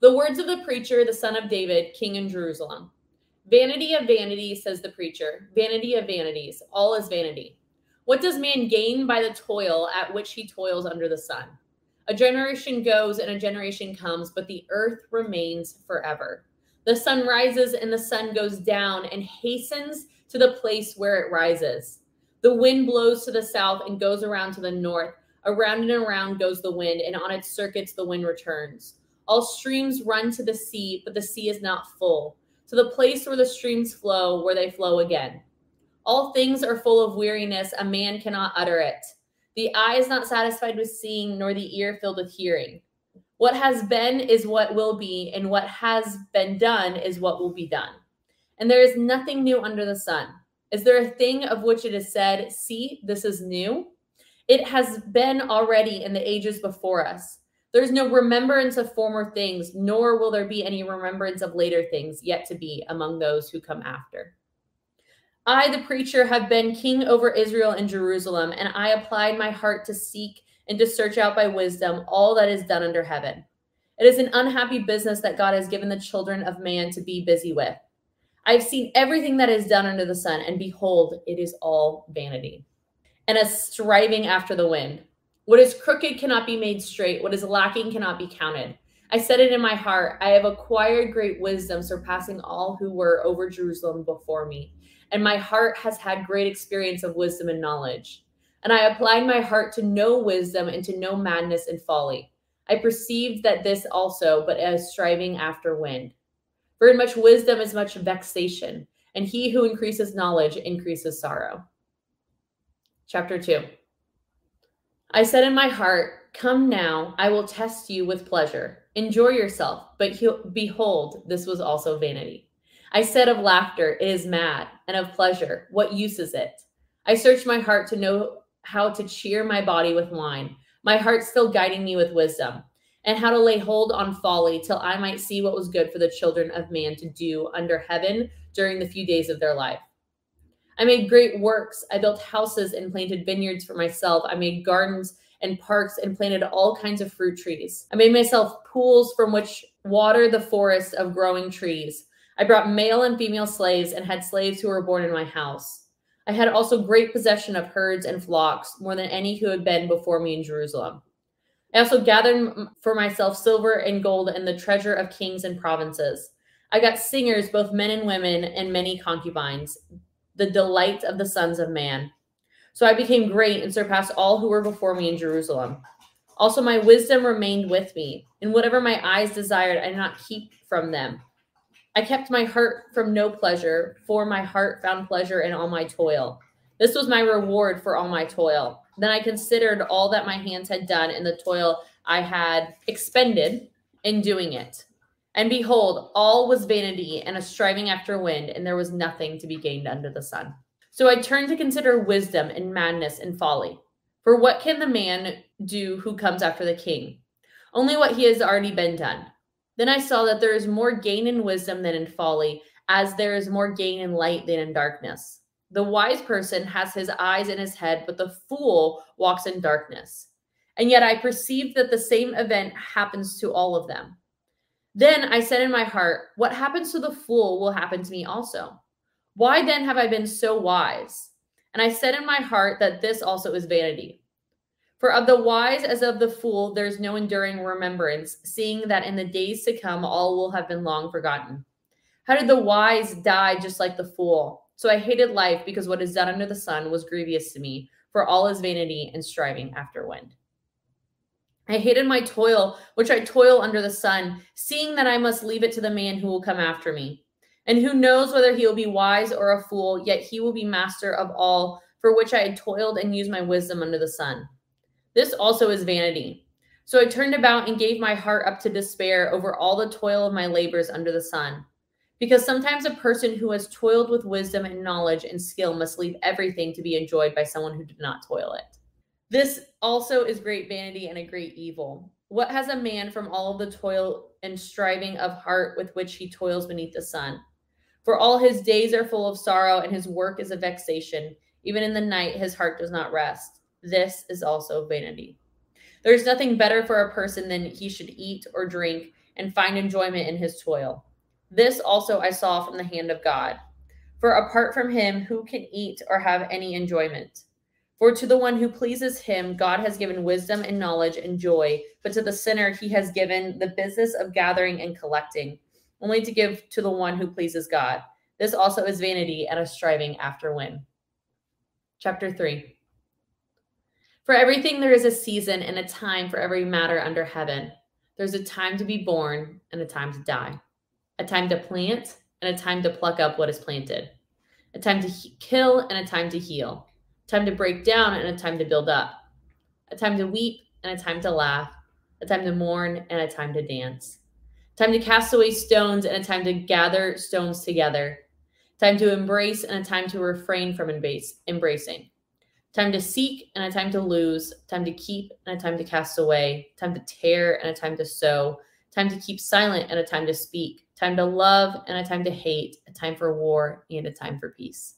The words of the preacher, the son of David, king in Jerusalem. Vanity of vanities, says the preacher, vanity of vanities, all is vanity. What does man gain by the toil at which he toils under the sun? A generation goes and a generation comes, but the earth remains forever. The sun rises and the sun goes down and hastens to the place where it rises. The wind blows to the south and goes around to the north. Around and around goes the wind, and on its circuits the wind returns. All streams run to the sea, but the sea is not full. To the place where the streams flow, where they flow again. All things are full of weariness, a man cannot utter it. The eye is not satisfied with seeing, nor the ear filled with hearing. What has been is what will be, and what has been done is what will be done. And there is nothing new under the sun. Is there a thing of which it is said, See, this is new? It has been already in the ages before us. There's no remembrance of former things, nor will there be any remembrance of later things yet to be among those who come after. I, the preacher, have been king over Israel and Jerusalem, and I applied my heart to seek and to search out by wisdom all that is done under heaven. It is an unhappy business that God has given the children of man to be busy with. I have seen everything that is done under the sun, and behold, it is all vanity and a striving after the wind. What is crooked cannot be made straight. What is lacking cannot be counted. I said it in my heart. I have acquired great wisdom, surpassing all who were over Jerusalem before me. And my heart has had great experience of wisdom and knowledge. And I applied my heart to know wisdom and to know madness and folly. I perceived that this also, but as striving after wind. For in much wisdom is much vexation, and he who increases knowledge increases sorrow. Chapter 2 I said in my heart, Come now, I will test you with pleasure. Enjoy yourself. But he- behold, this was also vanity. I said of laughter, It is mad, and of pleasure, What use is it? I searched my heart to know how to cheer my body with wine, my heart still guiding me with wisdom, and how to lay hold on folly till I might see what was good for the children of man to do under heaven during the few days of their life. I made great works. I built houses and planted vineyards for myself. I made gardens and parks and planted all kinds of fruit trees. I made myself pools from which water the forest of growing trees. I brought male and female slaves and had slaves who were born in my house. I had also great possession of herds and flocks, more than any who had been before me in Jerusalem. I also gathered for myself silver and gold and the treasure of kings and provinces. I got singers, both men and women, and many concubines the delight of the sons of man. So I became great and surpassed all who were before me in Jerusalem. Also, my wisdom remained with me, and whatever my eyes desired, I did not keep from them. I kept my heart from no pleasure, for my heart found pleasure in all my toil. This was my reward for all my toil. Then I considered all that my hands had done and the toil I had expended in doing it. And behold, all was vanity and a striving after wind, and there was nothing to be gained under the sun. So I turned to consider wisdom and madness and folly. For what can the man do who comes after the king? Only what he has already been done. Then I saw that there is more gain in wisdom than in folly, as there is more gain in light than in darkness. The wise person has his eyes in his head, but the fool walks in darkness. And yet I perceived that the same event happens to all of them. Then I said in my heart, What happens to the fool will happen to me also. Why then have I been so wise? And I said in my heart that this also is vanity. For of the wise as of the fool, there's no enduring remembrance, seeing that in the days to come all will have been long forgotten. How did the wise die just like the fool? So I hated life because what is done under the sun was grievous to me, for all is vanity and striving after wind. I hated my toil, which I toil under the sun, seeing that I must leave it to the man who will come after me. And who knows whether he will be wise or a fool, yet he will be master of all for which I had toiled and used my wisdom under the sun. This also is vanity. So I turned about and gave my heart up to despair over all the toil of my labors under the sun. Because sometimes a person who has toiled with wisdom and knowledge and skill must leave everything to be enjoyed by someone who did not toil it. This also is great vanity and a great evil. What has a man from all of the toil and striving of heart with which he toils beneath the sun? For all his days are full of sorrow, and his work is a vexation. Even in the night, his heart does not rest. This is also vanity. There is nothing better for a person than he should eat or drink and find enjoyment in his toil. This also I saw from the hand of God. For apart from him, who can eat or have any enjoyment? For to the one who pleases him, God has given wisdom and knowledge and joy, but to the sinner, he has given the business of gathering and collecting, only to give to the one who pleases God. This also is vanity and a striving after wind. Chapter 3 For everything there is a season and a time for every matter under heaven. There's a time to be born and a time to die, a time to plant and a time to pluck up what is planted, a time to he- kill and a time to heal time to break down and a time to build up, a time to weep and a time to laugh, a time to mourn and a time to dance, time to cast away stones and a time to gather stones together, time to embrace and a time to refrain from embrace, embracing, time to seek and a time to lose, time to keep and a time to cast away, time to tear and a time to sow, time to keep silent and a time to speak, time to love and a time to hate, a time for war and a time for peace.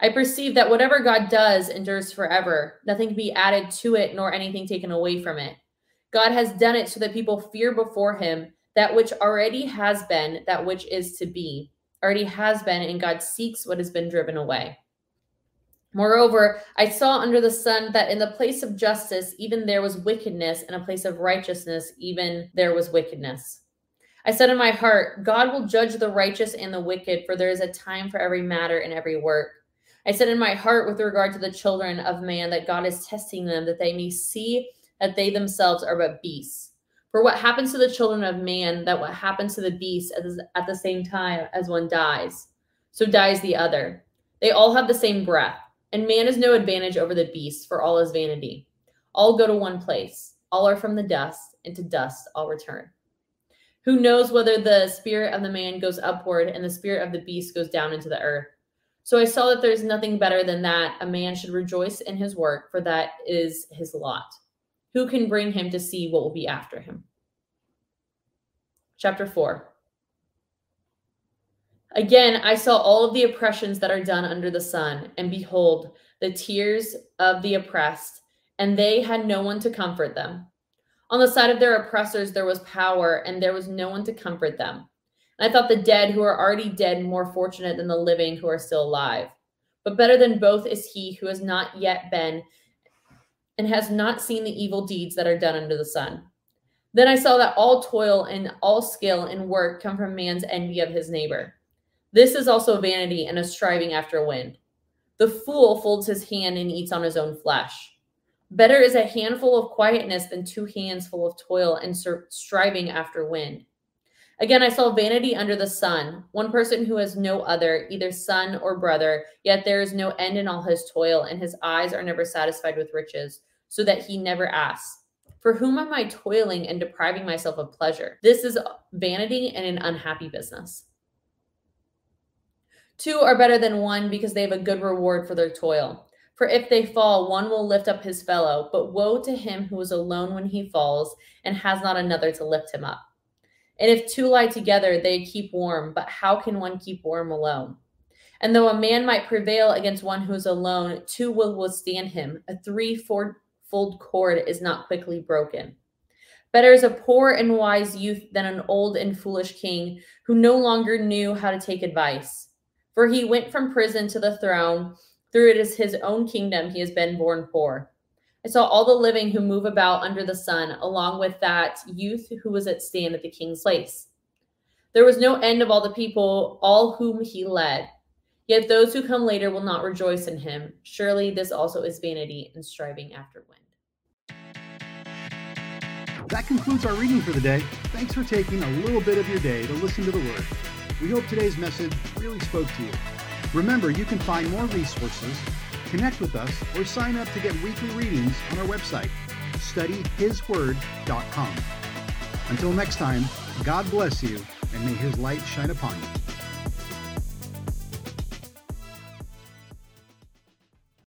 I perceive that whatever God does endures forever. Nothing can be added to it, nor anything taken away from it. God has done it so that people fear before him that which already has been, that which is to be, already has been, and God seeks what has been driven away. Moreover, I saw under the sun that in the place of justice, even there was wickedness, and a place of righteousness, even there was wickedness. I said in my heart, God will judge the righteous and the wicked, for there is a time for every matter and every work. I said in my heart with regard to the children of man that God is testing them that they may see that they themselves are but beasts. For what happens to the children of man, that what happens to the beasts at the same time as one dies, so dies the other. They all have the same breath, and man is no advantage over the beasts, for all is vanity. All go to one place, all are from the dust, and to dust all return. Who knows whether the spirit of the man goes upward and the spirit of the beast goes down into the earth? So I saw that there's nothing better than that. A man should rejoice in his work, for that is his lot. Who can bring him to see what will be after him? Chapter 4. Again, I saw all of the oppressions that are done under the sun, and behold, the tears of the oppressed, and they had no one to comfort them. On the side of their oppressors, there was power, and there was no one to comfort them. I thought the dead who are already dead more fortunate than the living who are still alive. But better than both is he who has not yet been and has not seen the evil deeds that are done under the sun. Then I saw that all toil and all skill and work come from man's envy of his neighbor. This is also vanity and a striving after wind. The fool folds his hand and eats on his own flesh. Better is a handful of quietness than two hands full of toil and striving after wind. Again, I saw vanity under the sun, one person who has no other, either son or brother, yet there is no end in all his toil, and his eyes are never satisfied with riches, so that he never asks, For whom am I toiling and depriving myself of pleasure? This is vanity and an unhappy business. Two are better than one because they have a good reward for their toil. For if they fall, one will lift up his fellow, but woe to him who is alone when he falls and has not another to lift him up. And if two lie together, they keep warm. But how can one keep warm alone? And though a man might prevail against one who is alone, two will withstand him. A threefold cord is not quickly broken. Better is a poor and wise youth than an old and foolish king who no longer knew how to take advice. For he went from prison to the throne. Through it is his own kingdom he has been born poor. I saw all the living who move about under the sun, along with that youth who was at stand at the king's place. There was no end of all the people, all whom he led. Yet those who come later will not rejoice in him. Surely this also is vanity and striving after wind. That concludes our reading for the day. Thanks for taking a little bit of your day to listen to the Word. We hope today's message really spoke to you. Remember, you can find more resources, connect with us, or sign up to get weekly readings on our website, studyhisword.com. Until next time, God bless you, and may His light shine upon you.